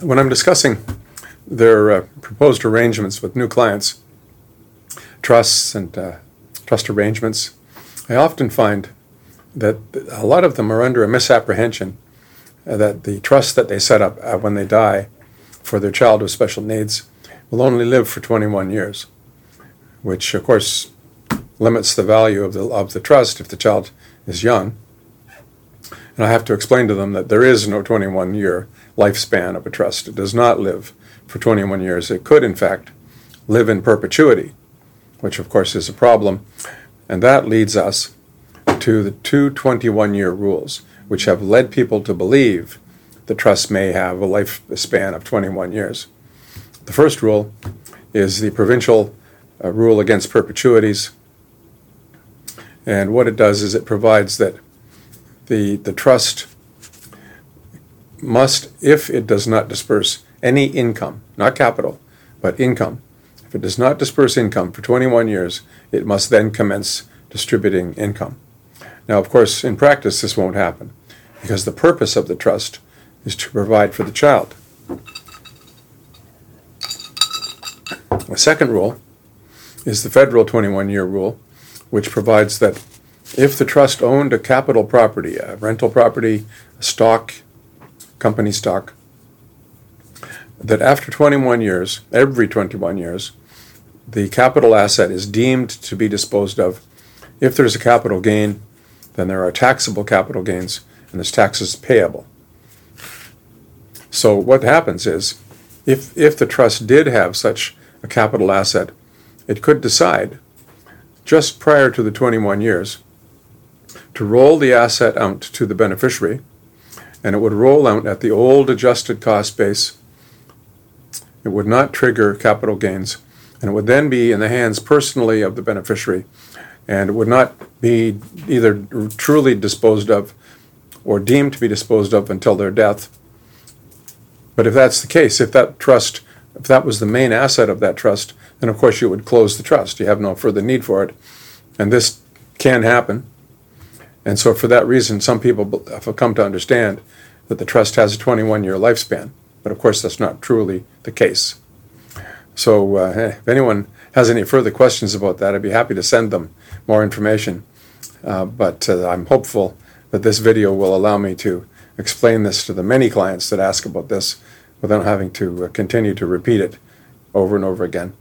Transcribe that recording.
when I'm discussing their uh, proposed arrangements with new clients, trusts and uh, trust arrangements, I often find that a lot of them are under a misapprehension uh, that the trust that they set up uh, when they die for their child with special needs will only live for 21 years, which of course limits the value of the, of the trust if the child is young. And I have to explain to them that there is no 21 year lifespan of a trust. It does not live for 21 years. It could, in fact, live in perpetuity, which of course is a problem. And that leads us to the two 21 year rules, which have led people to believe the trust may have a lifespan of 21 years. The first rule is the provincial uh, rule against perpetuities. And what it does is it provides that the, the trust must, if it does not disperse any income, not capital, but income, if it does not disperse income for 21 years, it must then commence distributing income. Now, of course, in practice, this won't happen because the purpose of the trust is to provide for the child. The second rule is the federal 21 year rule, which provides that if the trust owned a capital property, a rental property, stock, company stock, that after 21 years, every 21 years, the capital asset is deemed to be disposed of. If there's a capital gain, then there are taxable capital gains and there's taxes payable. So what happens is, if, if the trust did have such a capital asset, it could decide, just prior to the 21 years, to roll the asset out to the beneficiary, and it would roll out at the old adjusted cost base. It would not trigger capital gains, and it would then be in the hands personally of the beneficiary, and it would not be either truly disposed of or deemed to be disposed of until their death. But if that's the case, if that trust, if that was the main asset of that trust, then of course you would close the trust. You have no further need for it. And this can happen. And so for that reason, some people have come to understand that the trust has a 21 year lifespan. But of course, that's not truly the case. So uh, if anyone has any further questions about that, I'd be happy to send them more information. Uh, but uh, I'm hopeful that this video will allow me to explain this to the many clients that ask about this without having to uh, continue to repeat it over and over again.